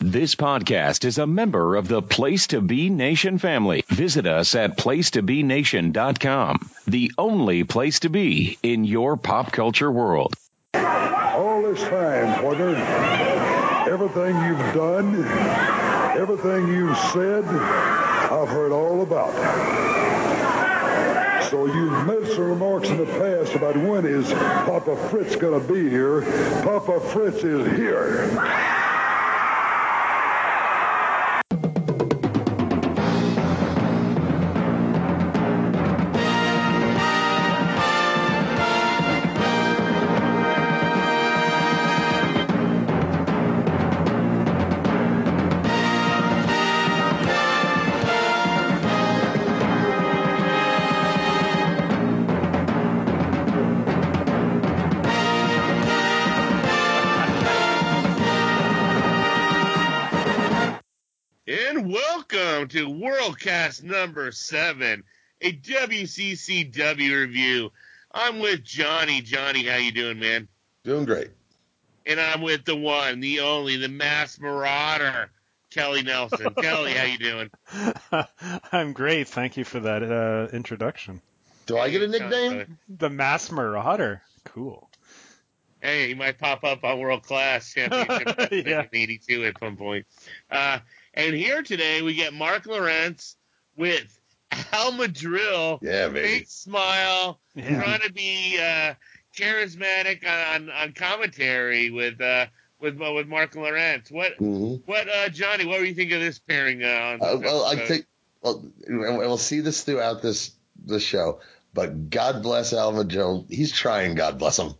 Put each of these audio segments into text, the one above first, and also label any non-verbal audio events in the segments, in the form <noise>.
This podcast is a member of the Place to Be Nation family. Visit us at placetobenation.com, the only place to be in your pop culture world. All this time, Porter, everything you've done, everything you've said, I've heard all about. So you've made some remarks in the past about when is Papa Fritz going to be here. Papa Fritz is here. Worldcast number seven, a WCCW review. I'm with Johnny. Johnny, how you doing, man? Doing great. And I'm with the one, the only, the mass marauder, Kelly Nelson. <laughs> Kelly, how you doing? <laughs> I'm great. Thank you for that uh, introduction. Do I get a nickname? good. The Mass Marauder. Cool. Hey, he might pop up on World Class Championship Wrestling <laughs> Yeah. '82 at some point. Uh, and here today we get Mark Lowrance with Al Madril, Yeah, baby. big smile, Yeah. trying to be uh, charismatic on on commentary with uh, with uh, with Mark Lowrance. What hmm what uh, Johnny? What do you think of this pairing? Uh, on Uh, well, I episode? think well, and we'll see this throughout this this show. But God bless Alva Joe. He's trying. God bless him.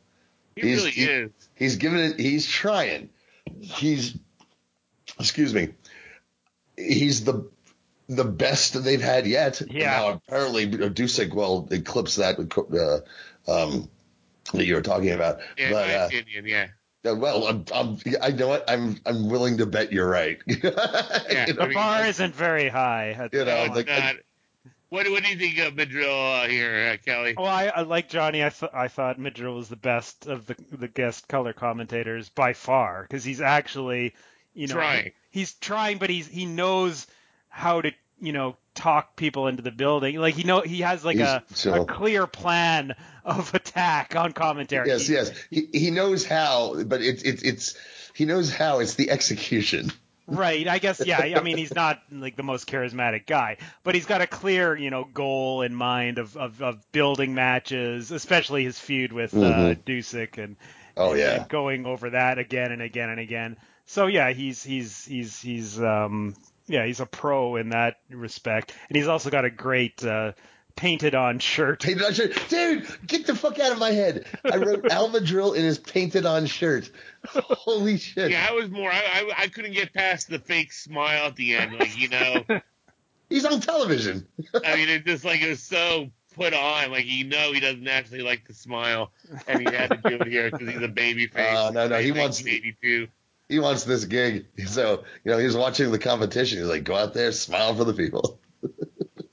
he he's- really he- is. He's giving it. He's trying. He's excuse me. He's the the best they've had yet. And Yeah. Now apparently Dusek will eclipse that uh, um, that you were talking about. In but my uh, opinion, yeah. Well, I'm, I'm, I know what I'm. I'm willing to bet you're right. <laughs> You know, I The mean, bar isn't very high. You know, like- Not- what what do you think of Madril uh, here, uh, Kelly? well, I, I like Johnny. I, th- I thought Madril was the best of the the guest color commentators by far because he's actually, you know, Trying. he's trying, but he's he knows how to you know talk people into the building. Like he know he has like a, so- a clear plan of attack on commentary. yes, yes. He, he knows how, but it's it's it's he knows how. It's the execution. Right. I guess. Yeah. I mean, he's <laughs> not like the most charismatic guy, but he's got a clear, you know, goal in mind of of, of building matches, especially his feud with uh, Mhm. Dusik and Oh and yeah. going over that again and again and again. So yeah, he's he's he's he's um yeah he's a pro in that respect, and he's also got a great uh, painted on shirt. Painted on shirt, dude. Get the fuck out of my head. I wrote <laughs> Al Madril in his painted on shirt. <laughs> Holy shit. Yeah, I was more. I, I I couldn't get past the fake smile at the end. Like you know, <laughs> He's on television. I mean, it just like it was so put on. Like you know, he doesn't actually like to smile, and he had to do it here because he's a baby face. Uh, no, no, he wants- eighty-two. He wants this gig. <laughs> So you know he's watching the competition. He's like, go out there, smile for the people. <laughs>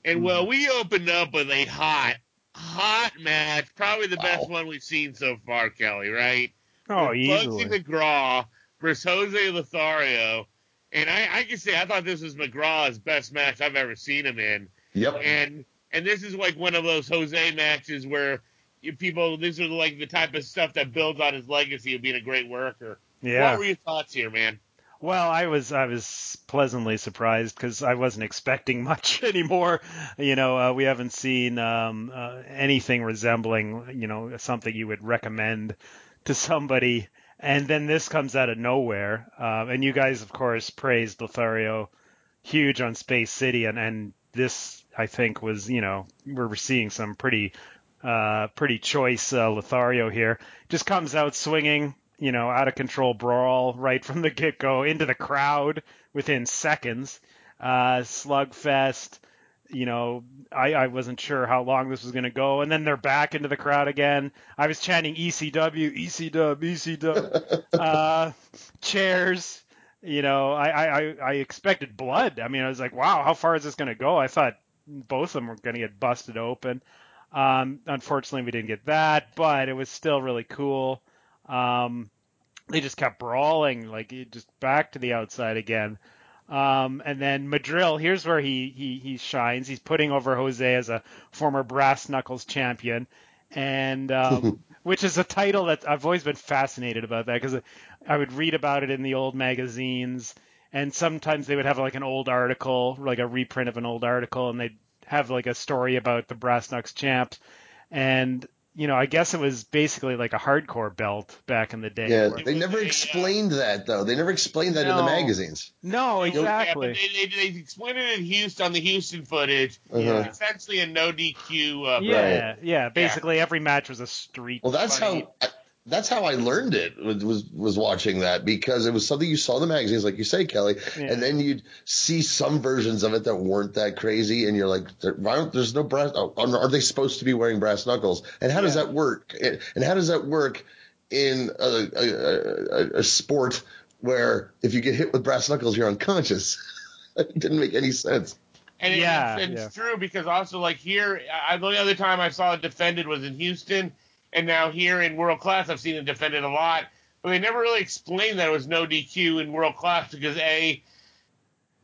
And well, we opened up with a hot, hot match. Probably the best one we've seen so far, Kelly. Right? Oh, With easily. Bugsy McGraw versus Jose Lothario. And I, I can say I thought this was McGraw's best match I've ever seen him in. Yep. And and this is like one of those Jose matches where people these are like the type of stuff that builds on his legacy of being a great worker. Yeah. What were your thoughts here, man? Well, I was I was pleasantly surprised because I wasn't expecting <laughs> much anymore. You know, uh, we haven't seen um, uh, anything resembling you know something you would recommend to somebody, and then this comes out of nowhere. Um, and you guys, of course, praised Lothario huge on Space City, and and this I think was you know we're seeing some pretty uh, pretty choice uh, Lothario here. Just comes out swinging, you know, out of control brawl right from the get go into the crowd within seconds. Uh, slugfest. You know, I, I wasn't sure how long this was going to go, and then they're back into the crowd again. I was chanting ECW, ECW, ECW, <laughs> uh, chairs. You know, I, I, I- I expected blood. I mean, I was like, wow, how far is this going to go? I thought both of them were going to get busted open. Um, unfortunately, we didn't get that, but it was still really cool. Um, they just kept brawling, like just back to the outside again. Um, and then Madril, here's where he, he he shines. He's putting over Jose as a former brass knuckles champion, and um, <laughs> which is a title that I've always been fascinated about that because I would read about it in the old magazines, and sometimes they would have like an old article, like a reprint of an old article, and they'd have like a story about the brass knucks champs, and you know, I guess it was basically like a hardcore belt back in the day. Yeah, where- they never a, uh, explained that though. They never explained that in the magazines. no, exactly. but they, they, they explained it in Houston on the Houston footage. Uh-huh. It's essentially a no DQ. Uh, Yeah, yeah. Basically, every match was a street. Well, that's fight. how I, that's how I learned it was, was was watching that because it was something you saw in the magazines, like you say, Kelly, Yeah. and then you'd see some versions of it that weren't that crazy, and you're like, why don't, there's no brass. Oh, oh are they supposed to be wearing brass knuckles? And how does that work? And and how does that work in a, a, a, a sport where if you get hit with brass knuckles, you're unconscious? <laughs> it didn't make any sense. And, it- Yeah, it's, and yeah. true because also like here, I, the only other time I saw it defended was in Houston, and now here in World Class I've seen it defended a lot, but they never really explained that it was no DQ in World Class because a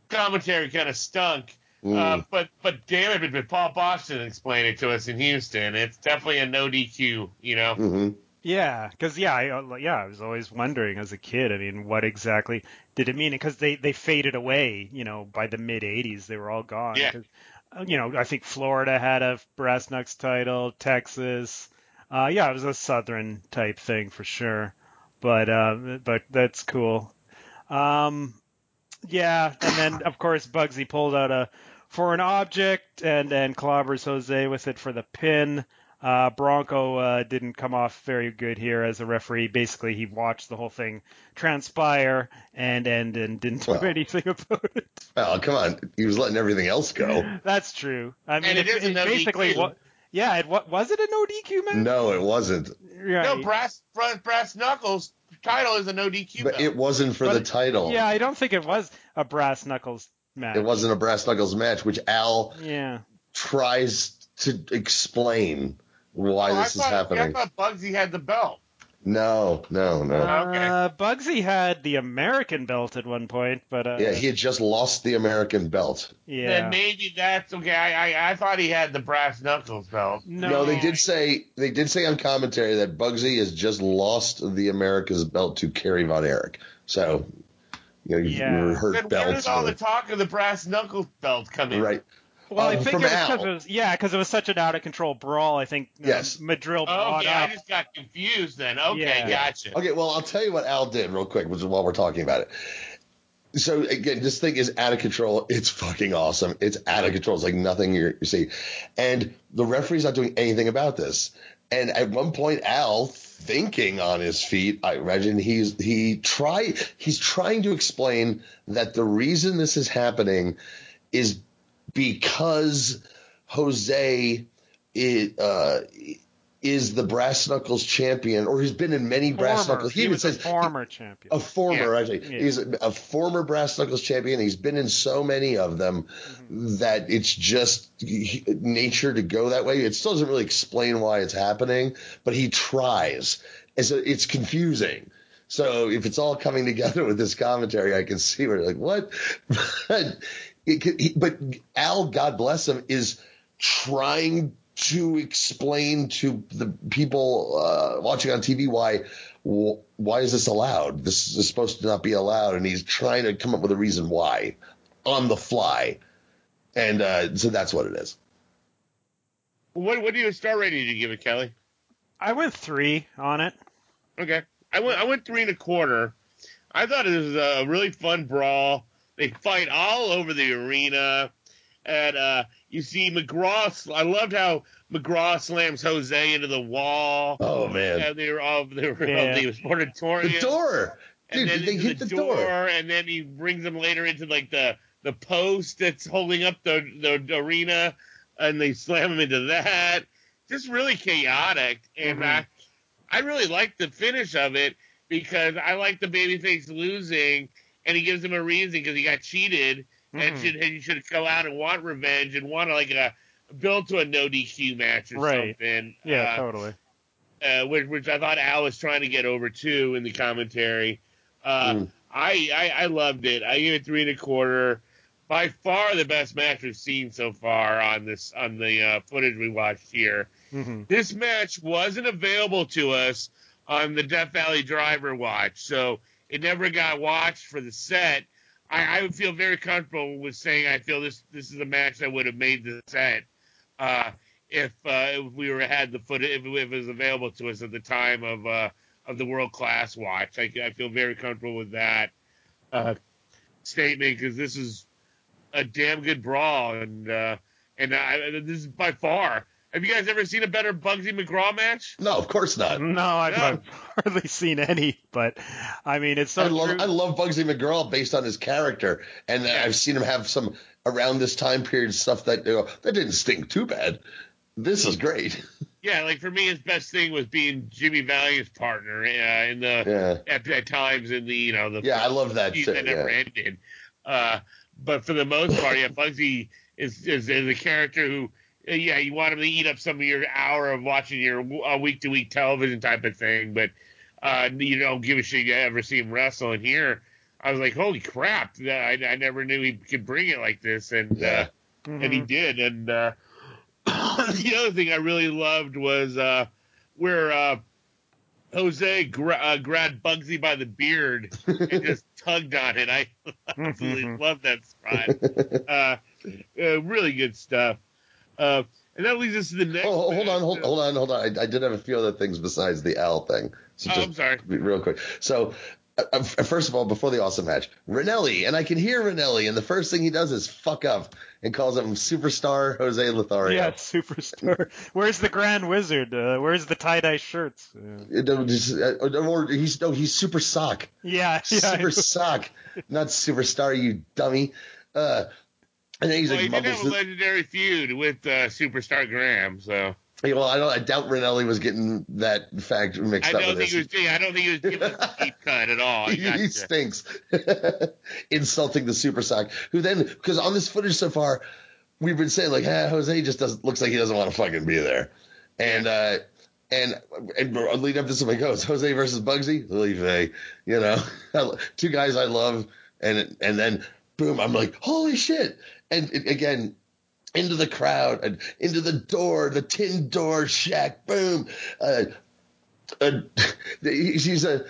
commentary kind of stunk. Mm. Uh, but but damn it, but Paul Boesch explained it to us in Houston. It's definitely a no DQ. You know. hmm Yeah, because yeah, I, uh, yeah, I was always wondering as a kid. I mean, what exactly did it mean? Because they they faded away. You know, by the mid '80s, they were all gone. Yeah. 'Cause, uh, You know, I think Florida had a brass knucks title. Texas. Uh, yeah, it was a Southern type thing for sure. But uh, but that's cool. Um, yeah, and then of course Bugsy pulled out a foreign object and then clobbers Jose with it for the pin. Uh, Bronco uh, didn't come off very good here as a referee. Basically, he watched the whole thing transpire and and, and didn't do Well. anything <laughs> about it. Oh, come on. He was letting everything else go. That's true. I mean, And it is a no basically DQ. wa- yeah, it wa- was it a no DQ match? No, it wasn't. Yeah, No, brass brass, brass knuckles title is a no DQ. But belt. it wasn't for But the it- title. yeah, I don't think it was a brass knuckles match. It wasn't a brass knuckles match, which Al Yeah. tries to explain why Oh, I this is thought- happening. I thought Bugsy had the belt. No, no, no. Okay. Uh, Bugsy had the American belt at one point, but uh, yeah, he had just lost the American belt. yeah. Then maybe that's okay. I, I I thought he had the brass knuckles belt. no, No, they did say they did say on commentary that Bugsy has just lost the America's belt to Kerry Von Erich. So, you know, you Yeah. heard Then where belts. did all the talk of the brass knuckles belt come in? right. Well, I Um, think from it was because it was yeah, because it was such an out of control brawl. I think uh, Yes. Madril Oh, brought okay. I just got confused then. Okay, Yeah. gotcha. Okay, well, I'll tell you what Al did real quick, which is while we're talking about it. So again, this thing is out of control. It's fucking awesome. It's out of control. It's like nothing you're, you see, and the referee's not doing anything about this. And at one point, Al, thinking on his feet, I imagine he's he try he's trying to explain that the reason this is happening is because Jose is, uh, is the brass knuckles champion, or he's been in many brass knuckles. he even was a says former champion. a former, Yeah. actually. Yeah. He's a, a former brass knuckles champion. He's been in so many of them Mm-hmm. that it's just he- nature to go that way. It still doesn't really explain why it's happening, but he tries. And so it's confusing. So if it's all coming <laughs> together with this commentary, I can see where like what, <laughs> but, it, could- he, but Al, God bless him, is trying to explain to the people uh, watching on TV why why is this allowed? This is supposed to not be allowed, and he's trying to come up with a reason why on the fly, and uh, so that's what it is. What what do you star rating did you give it, Kelly? I went three on it. Okay, I went I went three and a quarter. I thought it was a really fun brawl. They fight all over the arena, and uh, you see McGraw. I loved how McGraw slams Jose into the wall. Oh man, And they were all they were Yeah. the sportatorium. the door, and dude! then They hit the, the door. and then he brings them later into like the the post that's holding up the the arena, and they slam him into that. Just really chaotic, and Mhm. I I really like the finish of it because I like the babyface losing, and he gives him a reason because he got cheated and Mhm. should and he should go out and want revenge and want like a build to a no DQ match or Right. something. Yeah, Uh, totally. uh, which, which I thought Al was trying to get over too in the commentary. Uh, Mm. I, I I loved it. I gave it three and a quarter. By far the best match we've seen so far on this on the uh, footage we watched here. Mhm. This match wasn't available to us on the Death Valley Driver watch, so it never got watched for the set. I, I would feel very comfortable with saying I feel this this is a match that would have made the set uh, if uh, if we were had the footage if, it- if it was available to us at the time of uh, of the world class watch. I, I feel very comfortable with that uh, statement because this is a damn good brawl and uh, and I, this is by far. Have you guys ever seen a better Bugsy McGraw match? No, of course not. No, I've, Yeah. I've <laughs> hardly seen any, but I mean, it's so I love true. I love Bugsy McGraw based on his character, and Yeah. I've seen him have some around this time period stuff that you know, that didn't stink too bad. This is great. <laughs> Yeah, like for me, his best thing was being Jimmy Valiant's partner uh, in the Yeah, at, at times in the you know the yeah, I love that feud too. that never Yeah. ended. Uh, but for the most part, yeah, Bugsy is, is is a character who, yeah, you want him to eat up some of your hour of watching your week to week television type of thing, but uh, you don't give a shit you ever see him wrestle. And here, I was like, holy crap! I, I never knew he could bring it like this, and Yeah. uh, and he Mhm. did. And uh, <coughs> the other thing I really loved was uh, where uh, Jose gra- uh, grabbed Bugsy by the beard and <laughs> just tugged on it. I <laughs> absolutely Mhm. love that spot. Uh, uh, really good stuff. Uh, and that leads us to the next. Oh, hold on, hold, match. hold on, hold on. I, I did have a few other things besides the L thing. So Oh, I'm sorry. real quick. So, uh, uh, first of all, before the awesome match, Ranelli, and I can hear Ranelli, and the first thing he does is fuck up and calls him superstar Jose Lothario. Yeah, superstar. <laughs> Where's the Grand Wizard? Uh, where's the tie dye shirts? Uh, You know, just, uh, or he's no, he's super sock, yeah, <laughs> yeah. super sock, not superstar. You dummy. Uh, and then he's Well, he like did have a legendary feud with uh, Superstar Graham, so Hey, well, I don't. I doubt Ranelli was getting that fact mixed I up don't with think this. he was. I don't think he was giving a deep <laughs> cut at all. He, he stinks. <laughs> Insulting the super sock, who then because on this footage so far, we've been saying like, ah, Jose just doesn't looks like he doesn't want to fucking be there, and uh, and and lead up to something goes Jose versus Bugsy, Jose, you know, <laughs> two guys I love, and and then boom, I'm like, holy shit, and again. Into the crowd and into the door, the tin door shack, boom. Uh, uh, <laughs> she's a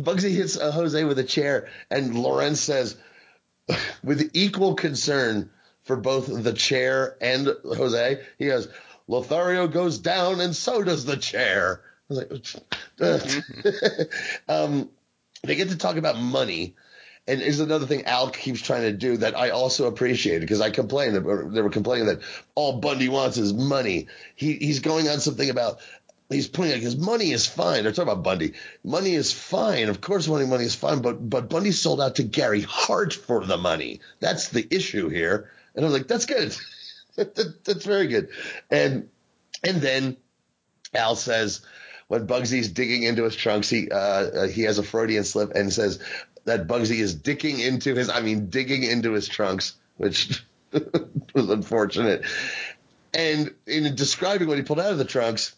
Bugsy hits uh, Jose with a chair, and Lowrance says, <sighs> with equal concern for both the chair and Jose, he goes, Lothario goes down, and so does the chair. I was like, <laughs> <laughs> um, they get to talk about money. And is another thing Al keeps trying to do that I also appreciated because I complained that they were complaining that all Bundy wants is money. He he's going on something about he's pointing out because money is fine. They're talking about Bundy. Money is fine. Of course, money money is fine, but but Bundy sold out to Gary Hart for the money. That's the issue here. And I was like, that's good. <laughs> that, that- that's very good. And and then Al says when Bugsy's digging into his trunks, he uh, uh, he has a Freudian slip and says that Bugsy is digging into his, I mean, digging into his trunks, which <laughs> was unfortunate. And in describing what he pulled out of the trunks,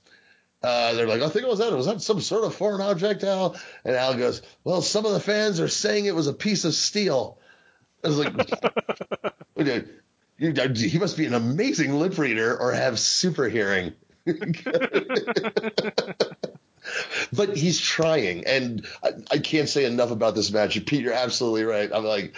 uh, they're like, I think it was that. Was that some sort of foreign object, Al? And Al goes, Well, some of the fans are saying it was a piece of steel. I was like, <laughs> you, he must be an amazing lip reader or have super hearing. <laughs> but he's trying, and I, I can't say enough about this match. Pete, you're absolutely right. I'm like,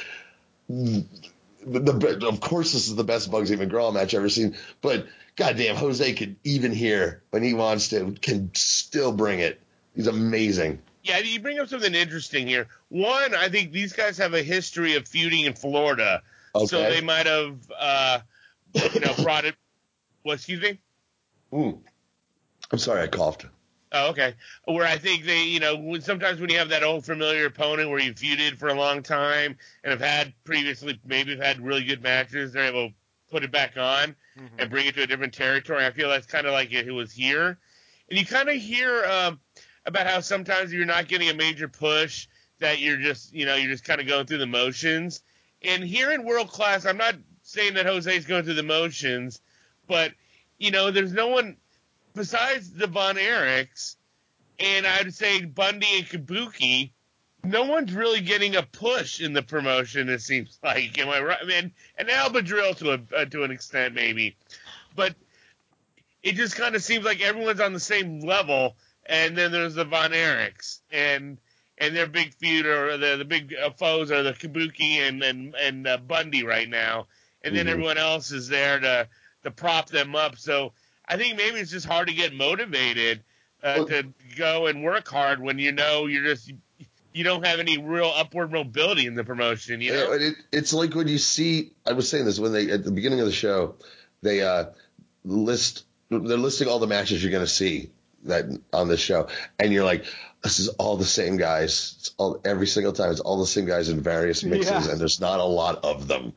the, of course this is the best Bugsy McGraw match I've ever seen, but goddamn, Jose can even here when he wants to, can still bring it. He's amazing. Yeah, you bring up something interesting here. One, I think these guys have a history of feuding in Florida, Okay. so they might have, uh, you know, brought it. Well, excuse me. Mm. I'm sorry, I coughed. Oh, okay. Where I think they, you know, when, sometimes when you have that old familiar opponent where you've feuded for a long time and have had previously, maybe have had really good matches, they're able to put it back on Mhm. and bring it to a different territory. I feel that's kind of like it was here. And you kind of hear um, about how sometimes you're not getting a major push, that you're just, you know, you're just kind of going through the motions. And here in world class, I'm not saying that Jose's going through the motions, but, you know, there's no one besides the Von Erichs, and I'd say Bundy and Kabuki, no one's really getting a push in the promotion. It seems <laughs> like, am I right? I mean, and Al Madril to a uh, to an extent maybe, but it just kind of seems like everyone's on the same level. And then there's the Von Erichs, and and their big feud or the the big uh, foes are the Kabuki and and and uh, Bundy right now, and then Mhm. everyone else is there to to prop them up. So I think maybe it's just hard to get motivated uh, Well- to go and work hard when you know you're just you don't have any real upward mobility in the promotion. You know, it, it's like when you see. I was saying this when they at the beginning of the show, they uh, list. They're listing all the matches you're going to see that on this show, and you're like, this is all the same guys. It's all every single time. It's all the same guys in various mixes, Yeah. and there's not a lot of them.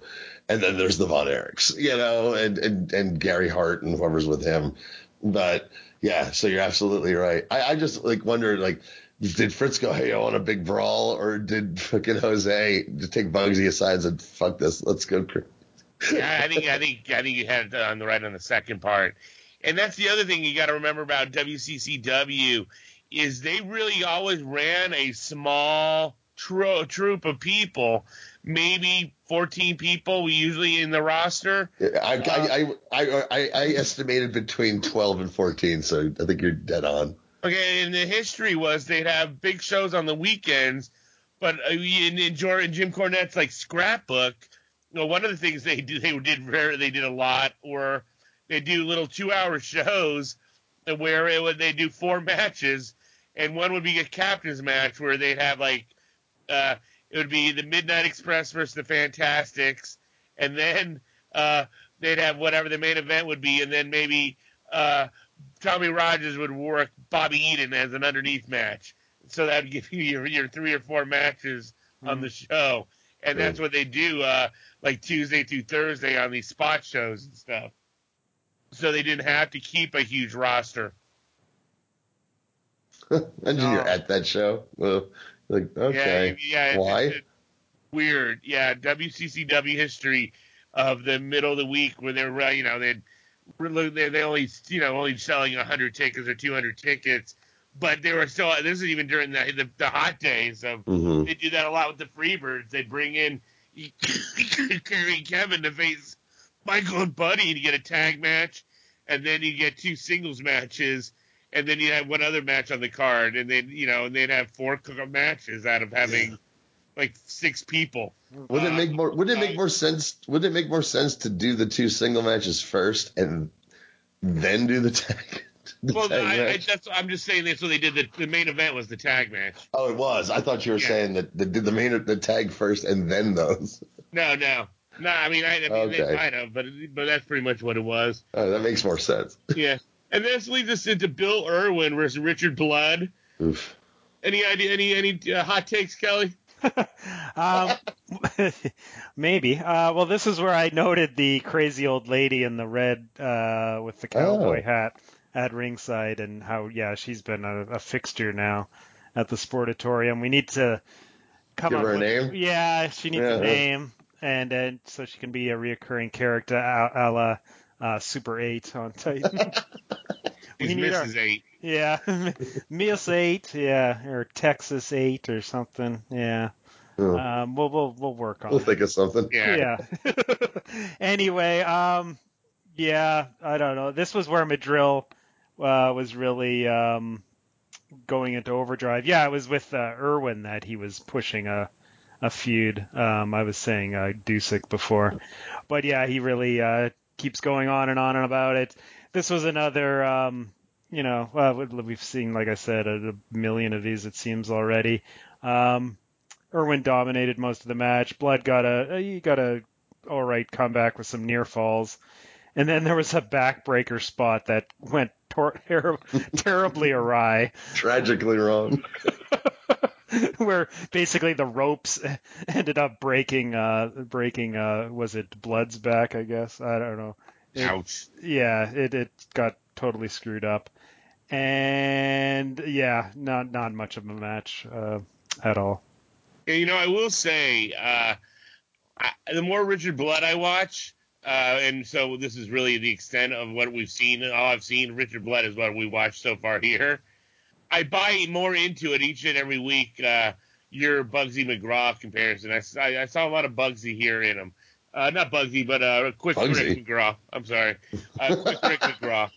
And then there's the Von Erichs, you know, and and and Gary Hart and whoever's with him. But yeah, so you're absolutely right. I, I just like wonder like. Did Fritz go, hey, I want a big brawl, or did fucking Jose take Bugsy aside and said, fuck this, let's go? Yeah, I think I think I think you had it on the right on the second part, and that's the other thing you got to remember about WCCW is they really always ran a small tro- troop of people, maybe 14 people usually in the roster. I, I, I, I, I, I estimated between 12 and 14, so I think you're dead on. Okay, and the history was they'd have big shows on the weekends, but uh, in, in Jim Cornette's like scrapbook, you know, one of the things they do they did very they did a lot were they do little two hour shows where it would they do four matches, and one would be a captain's match where they'd have like uh, it would be the Midnight Express versus the Fantastics, and then uh, they'd have whatever the main event would be, and then maybe uh, Tommy Rogers would work Bobby Eaton as an underneath match. So that would give you your, your three or four matches on the show. And that's what they do, uh, like Tuesday through Thursday on these spot shows and stuff. So they didn't have to keep a huge roster. <laughs> Imagine you're at that show. Well, like, okay. Yeah, yeah. Why? it's weird. Yeah, WCCW history of the middle of the week where they're, uh, you know, they'd they they only, you know, only selling 100 tickets or 200 tickets, but they were still. This is even during the the, the hot days of. hmm They do that a lot with the Freebirds. They'd bring in <coughs> Kerry Kevin to face Michael and Buddy and you get a tag match, and then you get two singles matches, and then you have one other match on the card, and then you know, and they'd have four co- matches out of having like six people. Wouldn't it make more? Wouldn't it make uh, more sense? Wouldn't it make more sense to do the two single matches first and then do the tag? The Well, I, I, that's I'm just saying that's what they did. The, the main event was the tag match. oh, it was. I thought you were Yeah. saying that they did the main the tag first and then those. No, no, no. I mean, I, I mean, Okay. they might have, but but that's pretty much what it was. Oh, that makes more sense. <laughs> Yeah. And this leads us into Bill Irwin versus Richard Blood. Oof. Any idea? Any any uh, hot takes, Kelly? <laughs> um, <laughs> maybe. Uh, well, this is where I noted the crazy old lady in the red uh, with the cowboy Oh. hat at ringside, and how yeah, she's been a, a fixture now at the Sportatorium. We need to come Give up her a with, name? Yeah, she needs Yeah. a name, and and so she can be a reoccurring character, a, a la uh, Super Eight on <laughs> Titan. He's We need our- Mrs. Eight. yeah, <laughs> Miss Eight, yeah, or Texas Eight or something. Yeah. Oh, Um, we'll we'll we'll work on we'll it. think of something. Yeah. Yeah. <laughs> anyway, um, yeah, I don't know. This was where Madril uh, was really um, going into overdrive. Yeah, it was with uh, Irwin that he was pushing a a feud. Um, I was saying uh, Dusik before, but yeah, he really uh, keeps going on and on and about it. This was another. Um, you know, well, we've seen, like I said, a, a million of these it seems already. Um, Irwin dominated most of the match. Blood got a he got a all right comeback with some near falls, and then there was a backbreaker spot that went tor- <laughs> ter- terribly awry, Tragically wrong. <laughs> <laughs> where basically the ropes <laughs> ended up breaking. Uh, breaking. Uh, was it Blood's back? I guess I don't know. It- Ouch. yeah, it it got totally screwed up, and yeah, not not much of a match uh, at all. You know, I will say, uh, I, the more Richard Blood I watch, Uh, and so this is really the extent of what we've seen. All I've seen, Richard Blood, is what we watched so far here. I buy more into it each and every week. Uh, your Bugsy McGraw comparison. I, I, I, saw a lot of Bugsy here in him. Uh, not Bugsy, but uh, Quick Bugsy. Rick McGraw. I'm sorry, uh, Quick Rick <laughs> McGraw.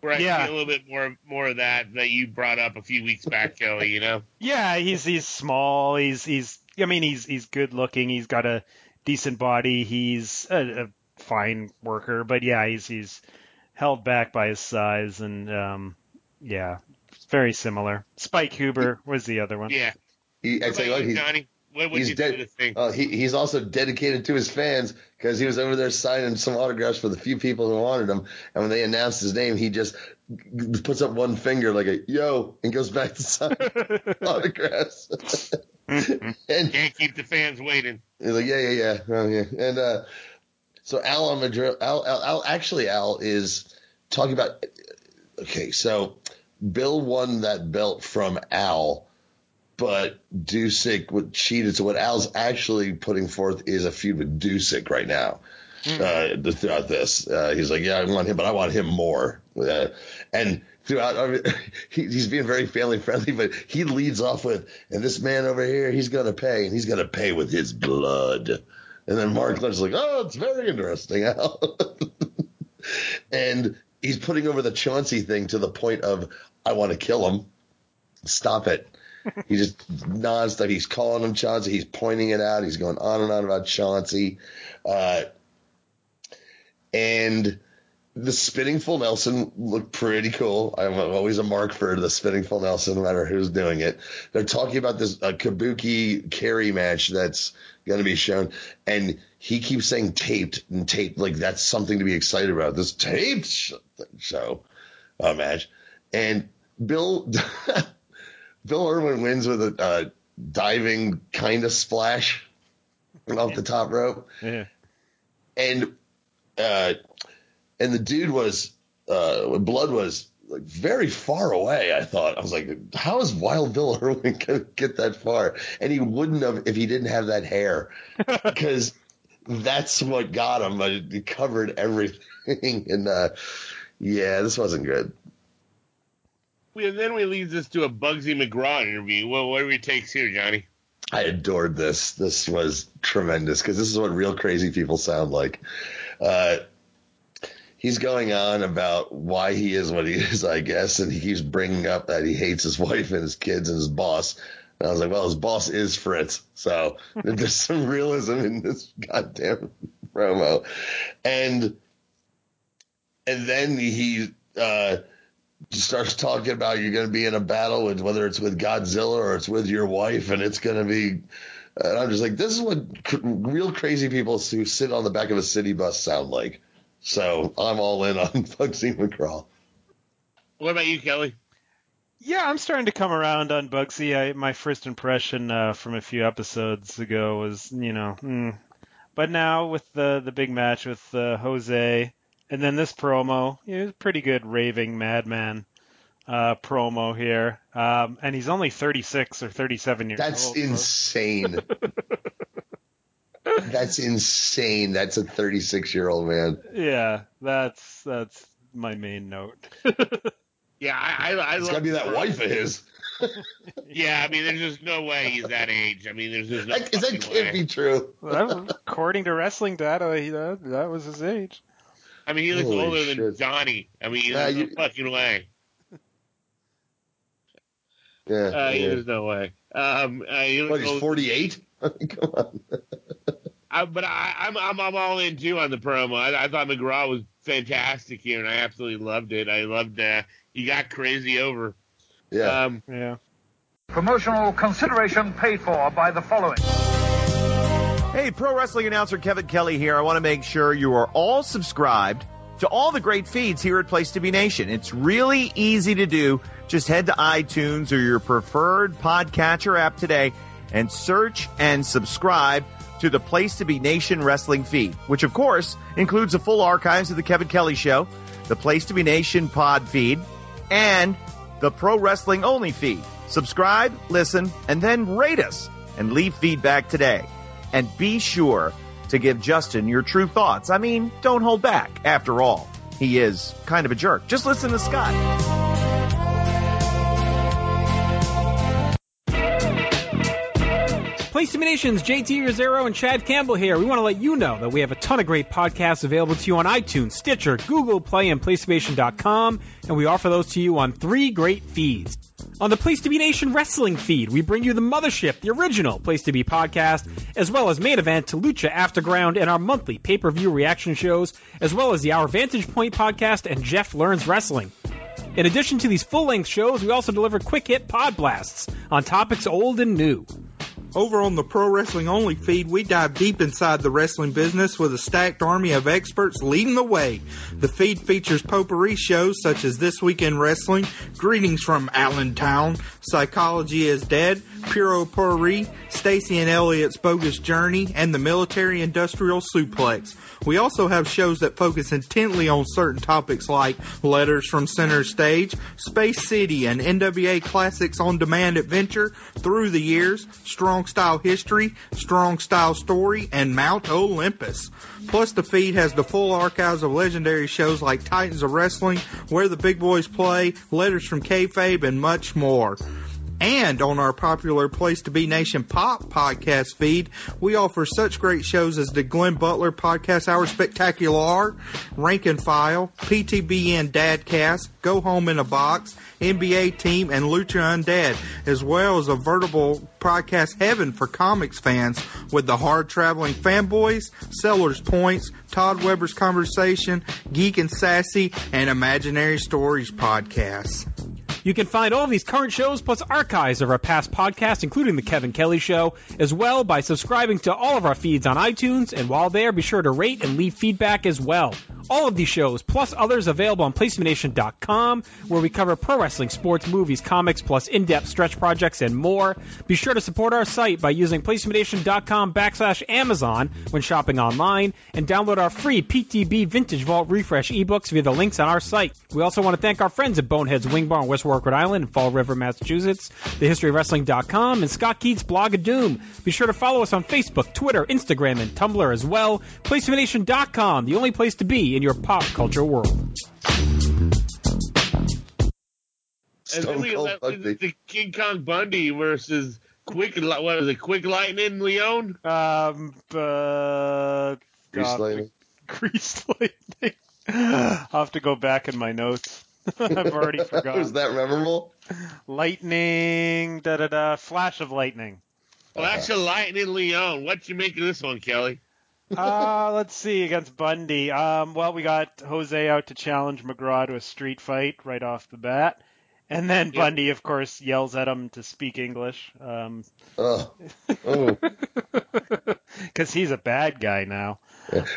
Where I Yeah. see a little bit more more of that that you brought up a few weeks back, Kelly. You know. <laughs> Yeah, he's he's small. He's he's. I mean, he's he's good looking. He's got a decent body. He's a, a fine worker, but yeah, he's he's held back by his size, and um, yeah, it's very similar. Spike Huber was the other one. Yeah. He, I What tell you what, you, he, Johnny? What would he's you dead- do to thing? Uh, he, he's also dedicated to his fans because he was over there signing some autographs for the few people who wanted him. And when they announced his name, he just puts up one finger like a yo and goes back to sign <laughs> autographs. and Can't keep the fans waiting. he's like, yeah, yeah, yeah, oh, yeah. And uh, so Al on Madrid, Al, Al, Al, actually, Al is talking about. Okay, so Bill won that belt from Al but would cheated. So what Al's actually putting forth is a feud with Dusik right now. Uh, throughout this, uh, he's like, yeah, I want him, but I want him more. Uh, and throughout, I mean, <laughs> he, he's being very family friendly, but he leads off with, and this man over here, he's gonna pay, and he's gonna pay with his blood. And then Mark Lynch is like, oh, it's very interesting, Al. <laughs> and he's putting over the Chauncey thing to the point of, I want to kill him. Stop it. <laughs> He just nonstop. He's calling him Chauncey. He's pointing it out. He's going on and on about Chauncey. Uh, and the spinning full Nelson looked pretty cool. I'm always a mark for the spinning full Nelson, no matter who's doing it. They're talking about this uh, Kabuki carry match that's going to be shown, and he keeps saying taped and taped. Like that's something to be excited about. This taped show uh, match, and Bill <laughs> Bill Irwin wins with a uh, diving kind of splash off the top rope Yeah. and uh, and the dude was uh, blood was like very far away. I thought I was like, how is Wild Bill <laughs> Irwin gonna get that far? And he wouldn't have if he didn't have that hair, <laughs> because that's what got him. But it covered everything, <laughs> and uh, yeah, this wasn't good. We, then we leads this to a Bugsy McGraw interview. Well, what are your takes here, Johnny? I adored this. This was tremendous because this is what real crazy people sound like. Uh, he's going on about why he is what he <laughs> is, I guess, and he keeps bringing up that he hates his <laughs> wife and his kids and his boss. And I was like, well, his boss is Fritz, so <laughs> there's some realism in this goddamn promo. And and then he uh, starts talking about you're going to be in a battle with whether it's with Godzilla or it's with your wife, and it's going to be. And I'm just like, this is what cr- real crazy people who sit on the back of a city bus sound like. So I'm all in on <laughs> Bugsy McGraw. What about you, Kelly? Yeah, I'm starting to come around on Bugsy. I, my first impression uh, from a few episodes ago was, you know, mm. but now with the the big match with uh, Jose, and then this promo, it was a pretty good raving madman uh, promo here. Um, and he's only 36 or 37 years That's old. so- insane. <laughs> That's insane. That's a 36 year old man. Yeah, that's that's my main note. <laughs> Yeah, I, I, I It's love got to be that McGraw. wife of his. <laughs> Yeah, I mean, there's just no way he's that age. I mean, there's just no That, 'cause that fucking can't way. be true. Well, According to wrestling data, he, that, that was his age. I mean, he looks Holy older than. Johnny. I mean, Nah, there's no you- fucking way. Yeah. Uh, yeah. There's no way. Um, uh, he looks What, he's older- <laughs> 48? Come on. I, but I, I'm, I'm I'm all in too on the promo. I, I thought McGraw was fantastic here, and I absolutely loved it. I loved uh, he got crazy over. Yeah. Um, Yeah. Promotional consideration paid for by the following. Hey, pro wrestling announcer Kevin Kelly here. I want to make sure you are all subscribed to all the great feeds here at Place to Be Nation. It's really easy to do. Just head to iTunes or your preferred podcatcher app today and search and subscribe to the Place to Be Nation wrestling feed, which of course includes the full archives of the Kevin Kelly show, the Place to Be Nation pod feed, and the pro wrestling only feed. Subscribe, listen, and then rate us and leave feedback today. And be sure to give Justin your true thoughts. I mean, don't hold back. After all, he is kind of a jerk. Just listen to Scott. Place to Be Nation's JT Rozzero and Chad Campbell here. We want to let you know that we have a ton of great podcasts available to you on iTunes, Stitcher, Google Play, and PlayStation.com, and we offer those to you on three great feeds. On the Place to Be Nation Wrestling feed, we bring you the Mothership, the original Place to Be podcast, as well as Main Event, Lucha Afterground, and our monthly pay-per-view reaction shows, as well as the Our Vantage Point podcast and Jeff Learns Wrestling. In addition to these full-length shows, we also deliver quick hit pod blasts on topics old and new. Over on the Pro Wrestling Only feed, we dive deep inside the wrestling business with a stacked army of experts leading the way. The feed features potpourri shows such as This Week in Wrestling, Greetings from Allentown, Psychology is Dead, Puro Potpourri, Stacy and Elliot's Bogus Journey, and the Military Industrial Suplex. We also have shows that focus intently on certain topics like Letters from Center Stage, Space City, and NWA Classics on Demand Adventure, Through the Years, Strong Style History, Strong Style Story, and Mount Olympus. Plus, the feed has the full archives of legendary shows like Titans of Wrestling, Where the Big Boys Play, Letters from Kayfabe, and much more. And on our popular Place to Be Nation Pop podcast feed, we offer such great shows as the Glenn Butler Podcast Hour Spectacular, Rank and File, PTBN Dadcast, Go Home in a Box, NBA Team, and Lucha Undead, as well as a veritable podcast heaven for comics fans with the hard traveling fanboys, Sellers Points, Todd Weber's Conversation, Geek and Sassy, and Imaginary Stories podcasts. You can find all of these current shows plus archives of our past podcasts, including The Kevin Kelly Show, as well by subscribing to all of our feeds on iTunes. And while there, be sure to rate and leave feedback as well. All of these shows, plus others available on PlaceToBeNation.com, where we cover pro wrestling, sports, movies, comics, plus in-depth stretch projects and more. Be sure to support our site by using PlaceToBeNation.com backslash Amazon when shopping online, and download our free PTB Vintage Vault Refresh ebooks via the links on our site. We also want to thank our friends at Boneheads Wing Bar in West Warwick, Rhode Island, and Fall River, Massachusetts, TheHistoryOfWrestling.com, and Scott Keith's blog of Doom. Be sure to follow us on Facebook, Twitter, Instagram, and Tumblr as well. PlaceToBeNation.com, the only place to be in your pop culture world. And then we Cold let Bundy. the King Kong Bundy versus Quick. Li- What was it? Quick Lightning Leon. Um, uh, Grease God, Lightning. <laughs> Grease lightning. I'll have to go back in my notes. <laughs> I've already <laughs> forgotten. Was that memorable? Lightning, da da da, flash of lightning. Flash of Lightning Leon. What you make of this one, Kelly? Uh, let's see against Bundy. Um, well, we got Jose out to challenge McGraw to a street fight right off the bat, and then Yep. Bundy, of course, yells at him to speak English, um, because <laughs> he's a bad guy now.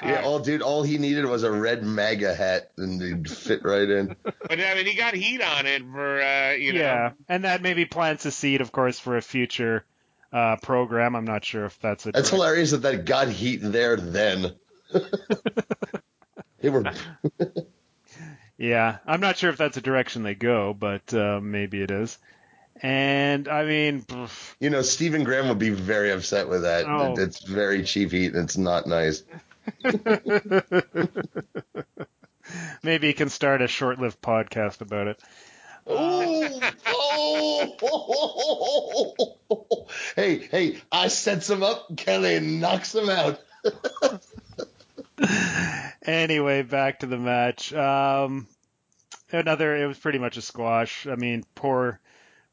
yeah. All dude, all he needed was a red MAGA hat, and he'd fit right in. But I mean, he got heat on it for uh, you know. Yeah, and that maybe plants a seed, of course, for a future uh, program. I'm not sure if that's a. That's direct- hilarious that that got heat there then. <laughs> they were. Yeah, I'm not sure if that's a direction they go, but uh, maybe it is. And I mean, pff, You know, Stephen Graham would be very upset with that. Oh. It's very cheap heat, and it's not nice. <laughs> maybe he can start a short-lived podcast about it. Oh, hey, hey! I sets him up. Kelly knocks him out. <laughs> Anyway, back to the match. Um, another, it was pretty much a squash. I mean, poor,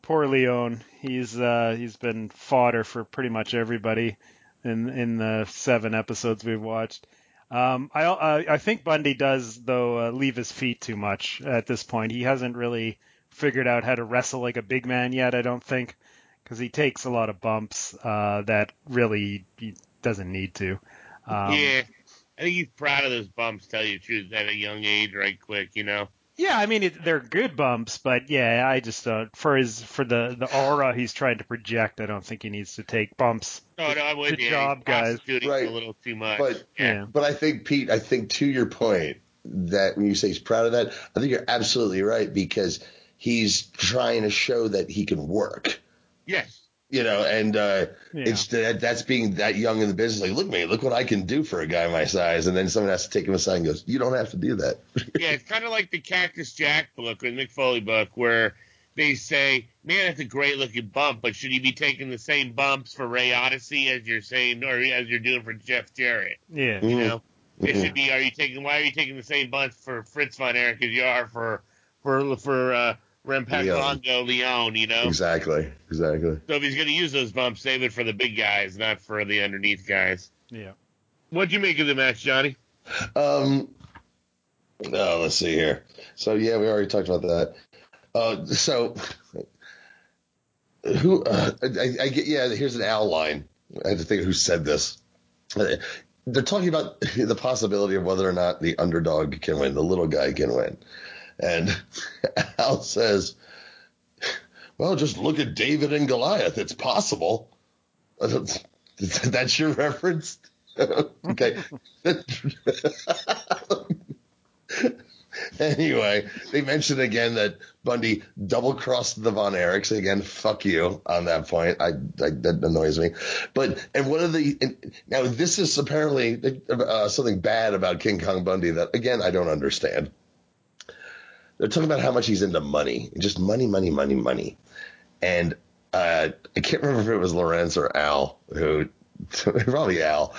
poor Leon. He's uh, he's been fodder for pretty much everybody in in the seven episodes we've watched. Um, I I I think Bundy does though uh, leave his feet too much at this point. He hasn't really figured out how to wrestle like a big man yet. I don't think because he takes a lot of bumps uh, that really he doesn't need to. Um, yeah. I think he's proud of those bumps. Tell you the truth, at a young age, right quick. You know. Yeah, I mean it, they're good bumps, but yeah, I just uh, for his for the the aura he's trying to project, I don't think he needs to take bumps. No, no, I'm with Good you. job, He's guys. Right. a little too much. But Yeah. but I think Pete, I think to your point that when you say he's proud of that, I think you're absolutely right because he's trying to show that he can work. yes. you know, and uh, Yeah. it's that that's being that young in the business. Like, look, man, look what I can do for a guy my size, and then someone has to take him aside and goes, "You don't have to do that." <laughs> yeah, it's kind of like the Cactus Jack book or the Mick Foley book where they say, "Man, that's a great looking bump, but should you be taking the same bumps for Ray Odyssey as you're saying or as you're doing for Jeff Jarrett?" Yeah. You know, it Mhm. should be. Are you taking? Why are you taking the same bumps for Fritz von Erich as you are for for for uh, Rempangelo Leon? You know. Exactly, exactly. So if he's going to use those bumps, save it for the big guys, not for the underneath guys. Yeah. What'd you make of the match, Johnny? Um, oh, let's see here. So yeah, we already talked about that. Uh, so who? Uh, I, I get. Yeah, here's an outline. I had to think of who said this. They're talking about the possibility of whether or not the underdog can win, the little guy can win, and <laughs> Al says, "Well, just look at David and Goliath. It's possible." <laughs> That's your reference. <laughs> okay. anyway, they mentioned again that Bundy double crossed the Von Erichs. Again, fuck you on that point. I, I that annoys me. But and one of the now this is apparently uh, something bad about King Kong Bundy that again I don't understand. They're talking about how much he's into money, just money, money, money, money, and uh, I can't remember if it was Lowrance or Al who <laughs> probably Al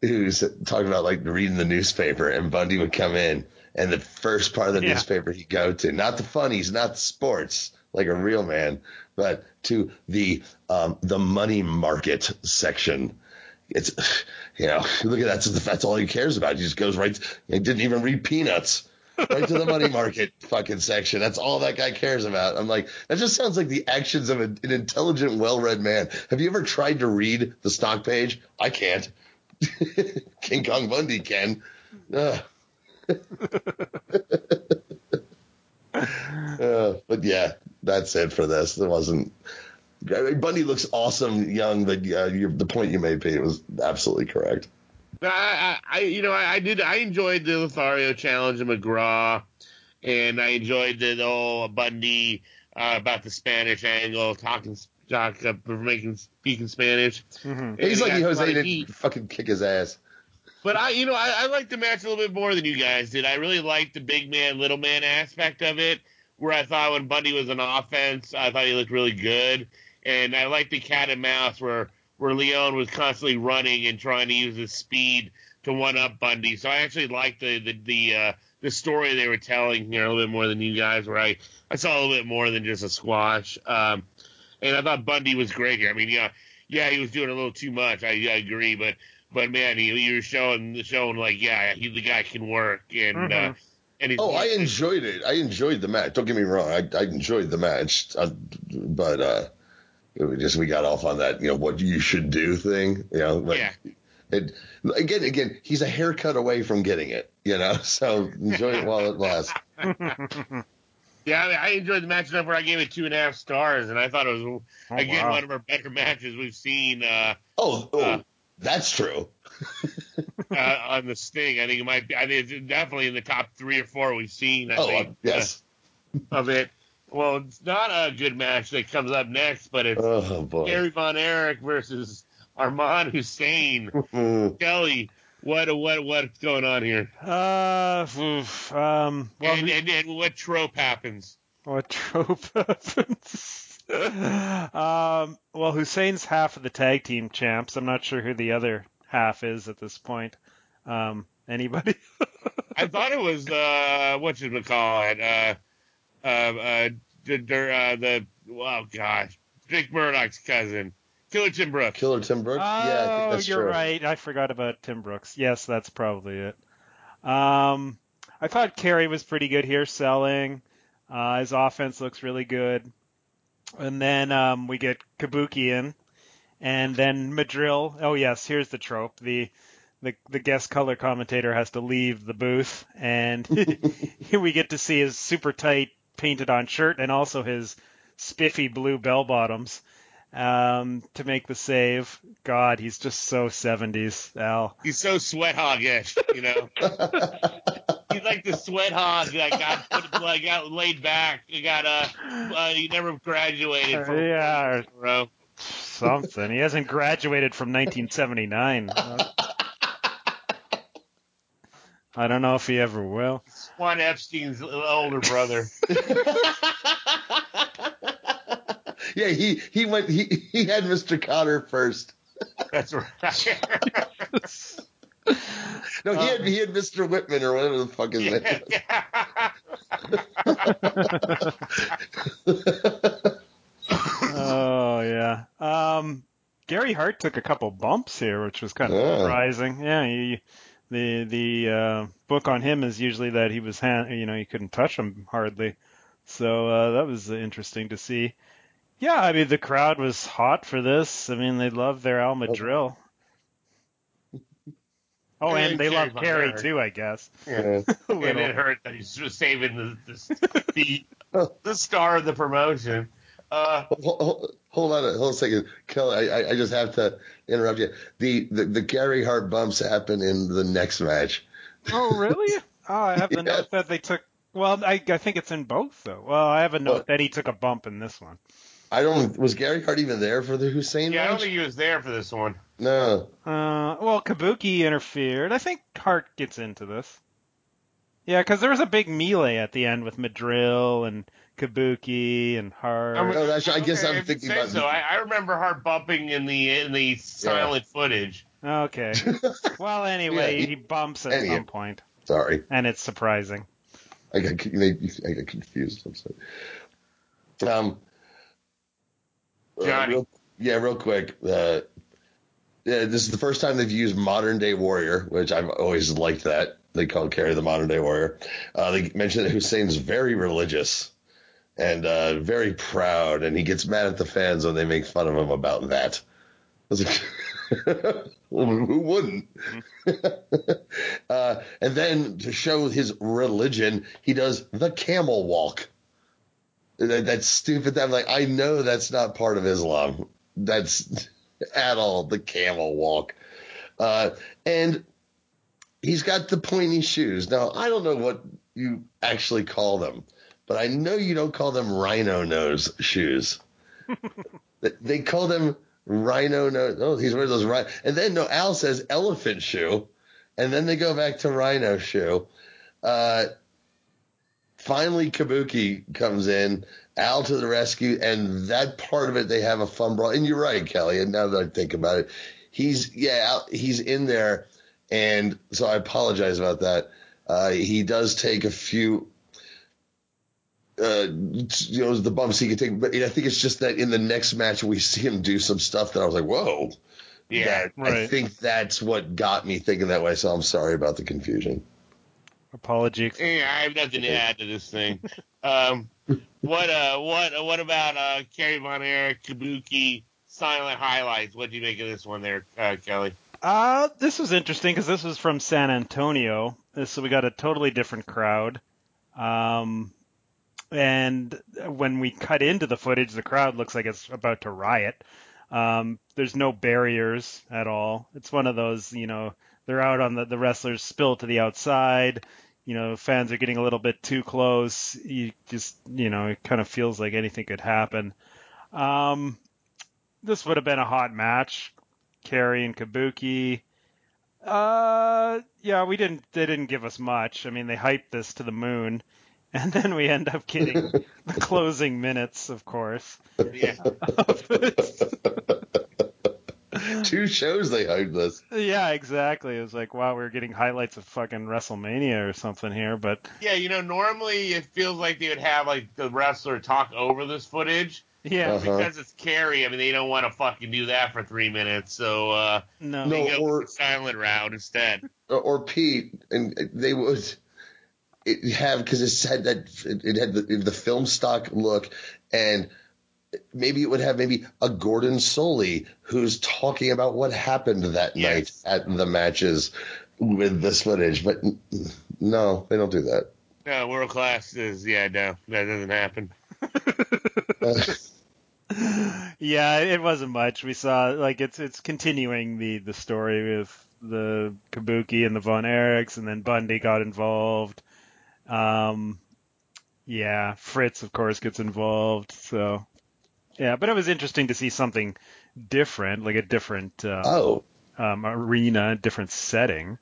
who's talking about like reading the newspaper and Bundy would come in and the first part of the Yeah. newspaper he'd go to, not the funnies, not the sports, like a real man, but to the um, the money market section. It's <sighs> you know, <laughs> look at that. That's, that's all he cares about. He just goes right. He didn't even read Peanuts. Right to the money market fucking section. That's all that guy cares about. I'm like, that just sounds like the actions of an, an intelligent, well-read man. Have you ever tried to read the stock page? I can't. <laughs> King Kong Bundy can. Ugh. <laughs> Uh, but yeah, that's it for this. There wasn't. Bundy looks awesome, young, but uh, your, the point you made, Pete, was absolutely correct. I, I, I you know, I, I did. I enjoyed the Lothario challenge of McGraw, and I enjoyed the, the whole Bundy uh, about the Spanish angle, talking, talk, uh, making speaking Spanish. hmm He's And like it got a lot Jose didn't heat. fucking kick his ass. But I, you know, I, I liked the match a little bit more than you guys did. I really liked the big man, little man aspect of it, where I thought when Bundy was on offense, I thought he looked really good, and I liked the cat and mouse where where Leon was constantly running and trying to use his speed to one up Bundy. So I actually liked the the the, uh, the story they were telling here a little bit more than you guys, where I I saw a little bit more than just a squash. Um, and I thought Bundy was great here. I mean, yeah, yeah, he was doing a little too much. I, I agree, but but man, he, he was showing showing like yeah, he the guy can work and uh, Mhm. and Oh, I enjoyed it. I enjoyed the match. Don't get me wrong. I, I enjoyed the match, uh, but uh, it was just we got off on that, you know, what you should do thing. You know, like, Yeah. It, again, again, he's a haircut away from getting it. You know, <laughs> so enjoy it while it lasts. <laughs> yeah. I, mean, I enjoyed the match enough where I gave it two and a half stars, and I thought it was Oh, again wow. one of our better matches we've seen uh, Oh, oh, Uh, that's true. <laughs> uh, on the Sting. I think it might be. I think it's definitely in the top three or four we've seen. I Oh, think uh, yes. uh, of it. Well, it's not a good match that comes up next, but it's Oh boy. Kerry Von Erich versus Armand Hussein. <laughs> Kelly, what what what's going on here? Uh, oof, um, well, and, and and what trope happens? what trope <laughs> happens? um, well, Hussein's half of the tag team champs. I'm not sure who the other half is at this point. Um, anybody? <laughs> I thought it was uh what should we call it? Uh uh uh the the, uh, oh gosh. Dick Murdoch's cousin. Killer Tim Brooks. Killer Tim Brooks. yeah, I think Oh, that's you're true. right. I forgot about Tim Brooks. Yes, that's probably it. Um, I thought Kerry was pretty good here selling. Uh, his offense looks really good. And then um, we get Kabuki in, and then Madril. Oh yes, here's the trope. The the the guest color commentator has to leave the booth, and <laughs> we get to see his super tight painted on shirt and also his spiffy blue bell bottoms um, to make the save. God, he's just so 70s, Al. He's so sweat hog-ish, you know. <laughs> He's like the sweat hog that got put, like got laid back. He got uh, uh he never graduated from Yeah. bro. something. He hasn't graduated from 1979. <laughs> I don't know if he ever will. Juan Epstein's older brother. <laughs> <laughs> yeah, he he went he he had Mr. Connor first. That's right. No, he had he had Mr. Whitman or whatever the fuck his name. <laughs> oh yeah. Um, Gary Hart took a couple bumps here, which was kind of Yeah. surprising. Yeah, he, the the uh, book on him is usually that he was hand, you know, you couldn't touch him hardly. So uh, that was interesting to see. Yeah, I mean the crowd was hot for this. I mean they love their Al Madril. <laughs> Oh, And and they Kerry love Von Kerry Erich. too, I guess. Yeah. <laughs> And it hurt that he's just saving the the, the, the star of the promotion. Uh, Hold, hold, hold on, a, hold on a second, Kelly. I, I, I just have to interrupt you. The, the the Gary Hart bumps happen in the next match. Oh, really? <laughs> Oh, I have the Yeah. note that they took. Well, I, I think it's in both though. Well, I have a note What? that he took a bump in this one. I don't. Was Gary Hart even there for the Hussein yeah, I don't think he was there for this one. no. Uh, well, Kabuki interfered. I think Hart gets into this. Yeah, because there was a big melee at the end with Madril and Kabuki and Hart. I'm- No, that's- I guess I'm thinking about- So I, I remember her bumping in the in the silent footage. Okay. <laughs> Well, anyway, Yeah, he bumps at anyhow. some point, Sorry, and it's surprising. I got I got confused. I'm sorry. Um. uh, real- yeah, real quick. Uh, yeah, this is the first time they've used modern day warrior, which I've always liked that. They call Kerry the modern day warrior. Uh, they mentioned that Hussein's very religious and uh, very proud, and he gets mad at the fans when they make fun of him about that. Like, <laughs> who wouldn't? <laughs> uh, and then to show his religion, he does the camel walk. That, that's stupid. I'm like, I know that's not part of Islam. That's <laughs> at all the camel walk. Uh, and he's got the pointy shoes. Now, I don't know what you actually call them, but I know you don't call them rhino nose shoes. <laughs> They- call them rhino nose. Oh, he's wearing those rhino. And then no, Al says elephant shoe, and then they go back to rhino shoe. Uh, finally, Kabuki comes in, Al to the rescue, and that part of it they have a fun brawl. And you're right, Kelly. And now that I think about it, he's yeah, Al, he's in there, and so I apologize about that. Uh, he does take a few uh, you know, the bumps he could take. But I think it's just that in the next match we see him do some stuff that I was like, whoa. Yeah, That- I think that's what got me thinking that way. So I'm sorry about the confusion. Apology. Yeah, I have nothing to add to this thing. <laughs> Um, what uh, what what about uh, Kerry Von Erich, Kabuki, silent highlights? What do you make of this one there, uh, Kelly? Uh, this was interesting because this was from San Antonio, so we got a totally different crowd. Um, and when we cut into the footage, the crowd looks like it's about to riot. Um, there's no barriers at all. It's one of those, you know, they're out on the the wrestlers spill to the outside. You know, fans are getting a little bit too close. You just, you know, it kind of feels like anything could happen. Um, this would have been a hot match. Kerry and Kabuki. Uh, yeah, we didn't. They didn't give us much. I mean, they hyped this to the moon, <laughs> and then we end up getting the <laughs> closing minutes, of course. Yeah, <laughs> Two shows they hyped this. yeah, exactly. It was like, wow, we're getting highlights of fucking WrestleMania or something here, but yeah. You know, normally it feels like they would have like the wrestler talk over this footage yeah, Uh-huh. because it's Kerry. I mean, they don't want to fucking do that for three minutes, so uh, no, No. they go or- the silent route instead. Or, or Pete, and they would it have because it said that it, it had the, the film stock look, and maybe it would have maybe a Gordon Solie who's talking about what happened that Yes. night at the matches with this footage. But no, they don't do that. No, world class is yeah, no, that doesn't happen. <laughs> yeah, it wasn't much. We saw like it's it's continuing the the story with the Kabuki and the Von Erichs, and then Bundy got involved. Um, yeah, Fritz of course gets involved. So yeah, but it was interesting to see something different, like a different uh, Oh, um, arena, different setting.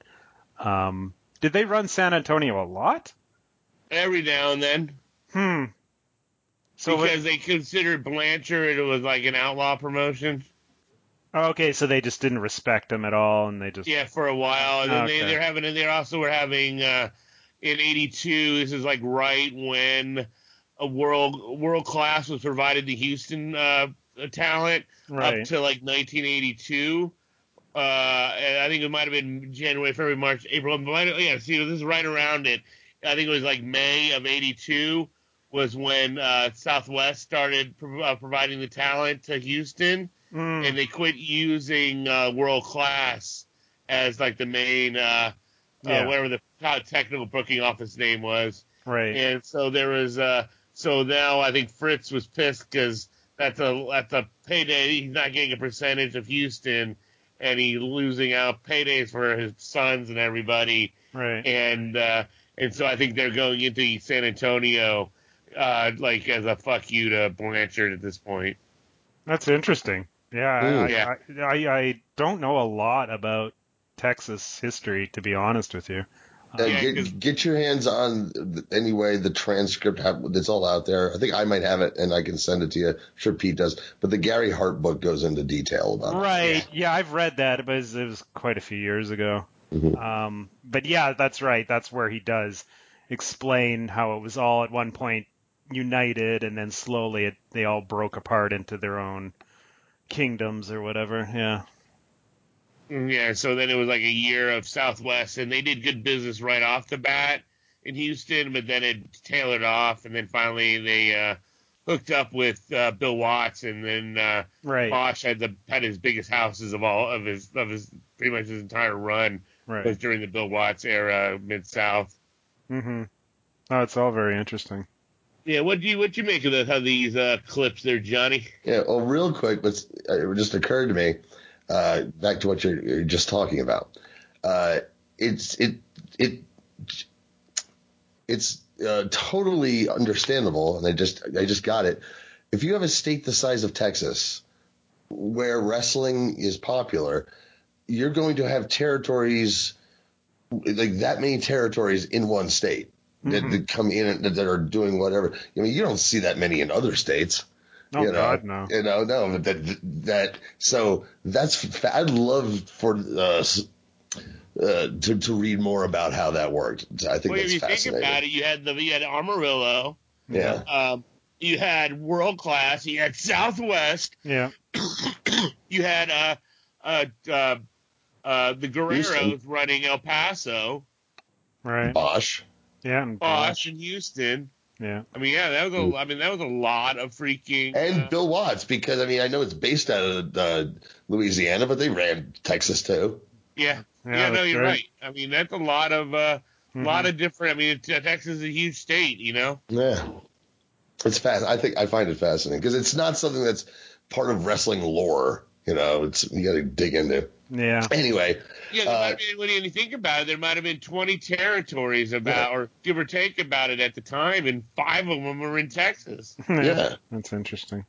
Um, did they run San Antonio a lot? Every now and then, Hmm. So because they considered Blanchard it was like an outlaw promotion. oh, okay, so they just didn't respect them at all, and they just Yeah, for a while, and then Okay. they, they're having, and they also were having uh, in '82. This is like right when a world world class was provided to Houston uh, talent right. up to like 1982. Uh, and I think it might have been January, February, March, April. Yeah, see, this is right around it. I think it was like May of '82 was when uh, Southwest started pro- uh, providing the talent to Houston Mm, and they quit using uh, world class as like the main uh, Yeah. uh, whatever the uh, technical booking office name was, right. and so there was uh, so now I think Fritz was pissed because that's a that's a payday. He's not getting a percentage of Houston, and he's losing out paydays for his sons and everybody, Right. and uh, and so I think they're going into San Antonio. Uh, like as a fuck you to Blanchard at this point. That's interesting. Yeah, I, Mm. Yeah. I, I, I don't know a lot about Texas history, to be honest with you. Uh, Yeah, get, 'cause- get your hands on anyway the transcript. Have, it's all out there. I think I might have it, and I can send it to you. I'm sure Pete does. But the Gary Hart book goes into detail about it. Right. Yeah. I've read that, but it was, it was quite a few years ago. Mhm. Um, but yeah, that's right. That's where he does explain how it was all at one point united, and then slowly it, they all broke apart into their own kingdoms or whatever. Yeah. Yeah, so then it was like a year of Southwest, and they did good business right off the bat in Houston, but then it tailored off, and then finally they uh, hooked up with uh, Bill Watts, and then uh, Right. Boesch had the had his biggest houses of all of his of his pretty much his entire run was Right. during the Bill Watts era, Mid South. hmm Oh, it's all very interesting. Yeah, what do you what do you make of, the, of these uh, clips there, Johnny? Yeah. Well, real quick, but it just occurred to me. Uh, back to what you're, you're just talking about. Uh, it's it it it's uh, totally understandable, and I just I just got it. If you have a state the size of Texas, where wrestling is popular, you're going to have territories like that many territories in one state that, that come in and that are doing whatever. I mean, you don't see that many in other states. Oh you know, God, no. You know, no, but that that so that's I'd love for uh, uh, to to read more about how that worked. I think Well, if that's you think fascinating. about it, you had the you had Amarillo, Yeah, um, you had World Class, you had Southwest, Yeah. <coughs> you had uh, uh, uh, uh, the Guerreros Houston. running El Paso, Right. Boesch. Yeah. And Boesch in Houston. Yeah. I mean, yeah, that was a. I mean, that was a lot of freaking. And uh, Bill Watts, because I mean, I know it's based out of uh, Louisiana, but they ran Texas too. yeah, Yeah, yeah, no, you're right. right. I mean, that's a lot of uh, Mhm. lot of different. I mean, it- Texas is a huge state, you know. Yeah, it's fast. I think I find it fascinating because it's not something that's part of wrestling lore. You know, it's you got to dig into. Yeah. Anyway, Yeah, there Uh, might have been, when you think about it, there might have been 20 territories about, or give or take about it at the time, and five of them were in Texas. <laughs> yeah. That's interesting.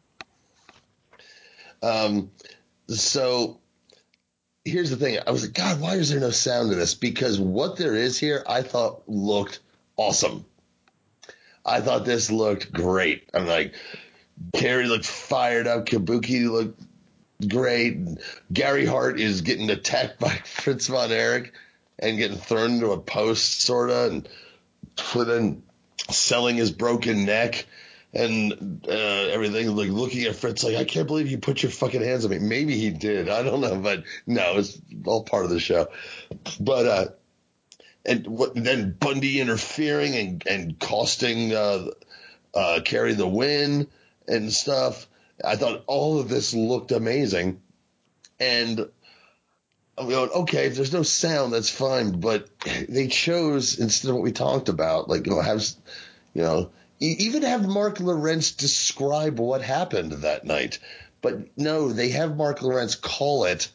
Um, so here's the thing. I was like, God, why is there no sound to this? Because what there is here, I thought looked awesome. I thought this looked great. I'm like, Kerry looked fired up. Kabuki looked great. Gary Hart is getting attacked <laughs> by Fritz von Erich and getting thrown into a post, sort of, and then selling his broken neck and uh, everything. Like looking at Fritz, like I can't believe you put your fucking hands on me. Maybe he did. I don't know, but no, it's all part of the show. But uh, and what then Bundy interfering and and costing uh, uh, Kerry the win and stuff. I thought all of this looked amazing, and I'm going, okay, if there's no sound, that's fine. But they chose instead of what we talked about, like you know, have you know, even have Mark Lowrance describe what happened that night. But no, they have Mark Lowrance call it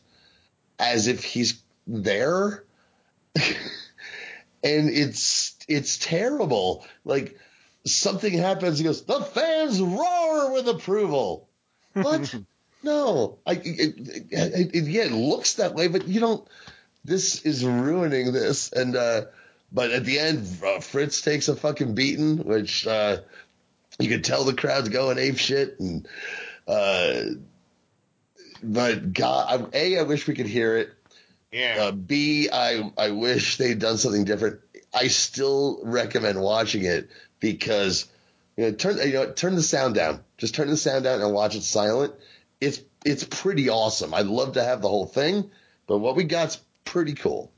as if he's there. <laughs> and it's it's terrible. Like something happens, he goes, the fans roar with approval. What? <laughs> No, I it, it, it, yeah, it looks that way, but you don't. This is ruining this, and uh, but at the end, uh, Fritz takes a fucking beating, which uh, you could tell the crowd's going ape shit, and uh, but God, I, a, I wish we could hear it. Yeah. Uh, B, I I wish they'd done something different. I still recommend watching it because you know turn you know turn the sound down. Just turn the sound down and watch it silent. It's it's pretty awesome. I'd love to have the whole thing, but what we got's pretty cool.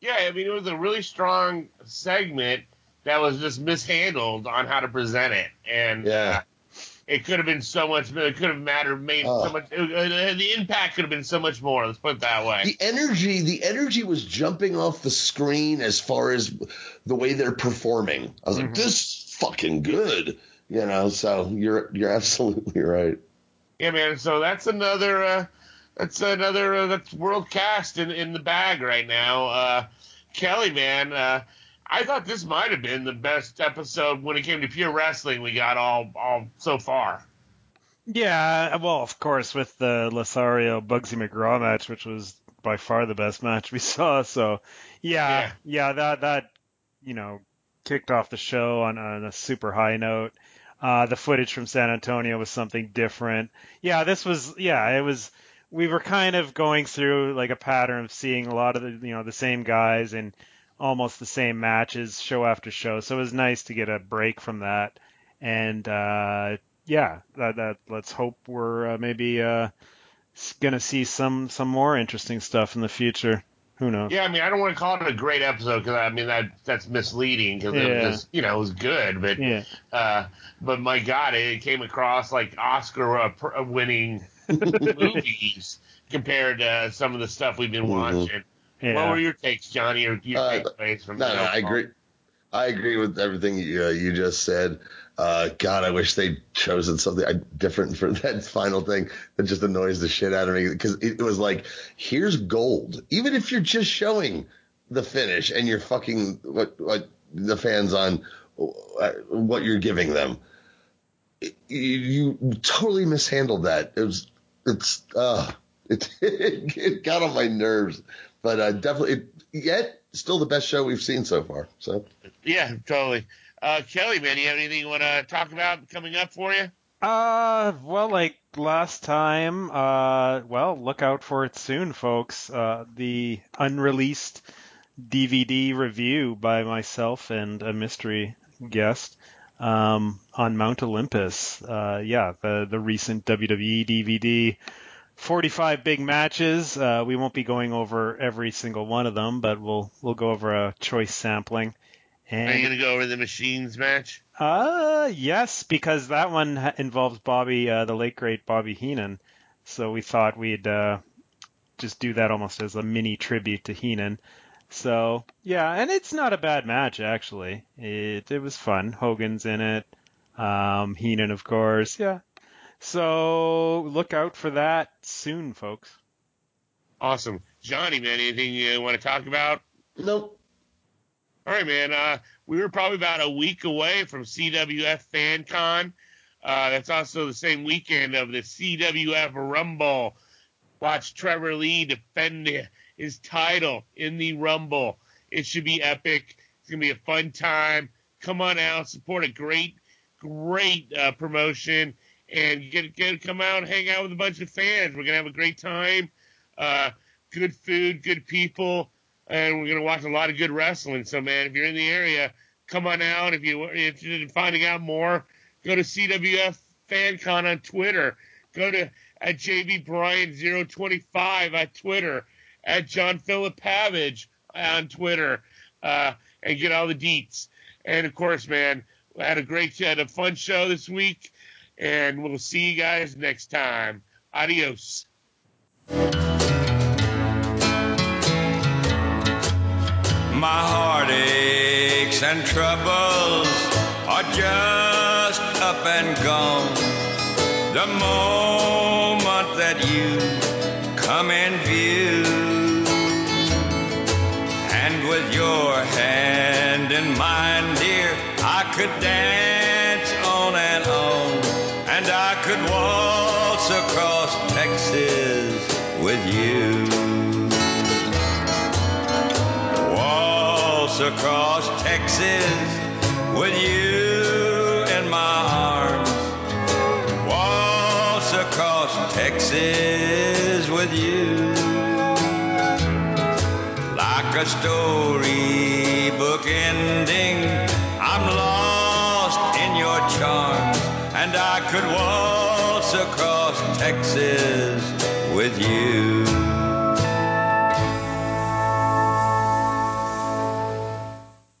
Yeah, I mean, it was a really strong segment that was just mishandled on how to present it, and Yeah. uh, it could have been so much. It could have mattered, made Oh. so much. Uh, the impact could have been so much more. Let's put it that way. The energy, the energy was jumping off the screen as far as the way they're performing. I was like, this is fucking good, you know. So you're you're absolutely right. Yeah, man. So that's another. Uh, that's another. Uh, that's world cast in in the bag right now. Uh, Kelly, man. Uh, I thought this might have been the best episode when it came to pure wrestling we got all all so far. Yeah, well, of course, with the Lothario Bugsy McGraw match, which was by far the best match we <laughs> saw. So, yeah, yeah, that that you know kicked off the show on, on a super high note. Uh, the footage from San Antonio was something different. Yeah, this was yeah, it was. We were kind of going through like a pattern of seeing a lot of the you know the same guys and almost the same matches show after show. So it was nice to get a break from that. And uh, yeah, that, that let's hope we're uh, maybe uh, gonna see some some more interesting stuff in the future. Who knows? Yeah, I mean, I don't want to call it a great episode because I mean that that's misleading because it was just you know it was good, but Yeah. uh, but my God, it came across like Oscar uh, pr- uh, winning <laughs> movies compared to some of the stuff we've been Mhm. watching. Yeah. What were your takes, Johnny, or your Uh, takeaways from? No, the no, I agree. I agree with everything you, uh, you just said. Uh, God, I wish they'd chosen something uh, different for <laughs> that final thing that just annoys the shit out of me because it, it was like, here's gold. Even if you're just showing the finish and you're fucking what, what the fans on uh, what you're giving them, it, you, you totally mishandled that. It was, it's, uh, <laughs> it, it got on my nerves, but uh, definitely, it, yet still the best show we've seen so far. So. Yeah, totally. Uh, Kelly, man, you have anything you want to talk about coming up for you? Uh, well, like last time, uh, well, look out for it soon, folks. Uh, the unreleased DVD review by myself and a mystery guest um, on Mount Olympus. Uh, yeah, the the recent WWE DVD. 45 big matches. Uh, we won't be going over every single one of them, but we'll we'll go over a choice sampling. Are you gonna go over the machines match? uh, yes, because that one involves Bobby, uh, the late great Bobby Heenan. So we thought we'd uh, just do that almost as a mini tribute to Heenan. So yeah, and it's not a bad match actually. It it was fun. Hogan's in it. Um, Heenan, of course. Yeah. So look out for that soon, folks. Awesome, Johnny, man. Anything you want to talk about? Nope. All right, man. Uh, we were probably about a week away from CWF FanCon. Uh, that's also the same weekend of the CWF Rumble. Watch Trevor Lee defend his title in the Rumble. It should be epic. It's gonna be a fun time. Come on out, support a great, great uh, promotion, and get get come out and hang out with a bunch of fans. We're gonna have a great time. Uh, good food, good people and we're gonna watch a lot of good wrestling. So, man, if you're in the area, come on out. If you're interested in finding out more, go to CWF FanCon on Twitter. Go to at JB Bryant 025 at Twitter, at John Philip Pavage on Twitter, uh, and get all the deets. And of course, man, we had a great, had a fun show this week, and we'll see you guys next time. Adios. My heartaches and troubles are just up and gone. The moment that you come in view, and with your hand in mine, dear, I could dance across Texas with you in my arms. Waltz across Texas with you. Like a storybook ending, I'm lost in your charms, and I could waltz across Texas with you.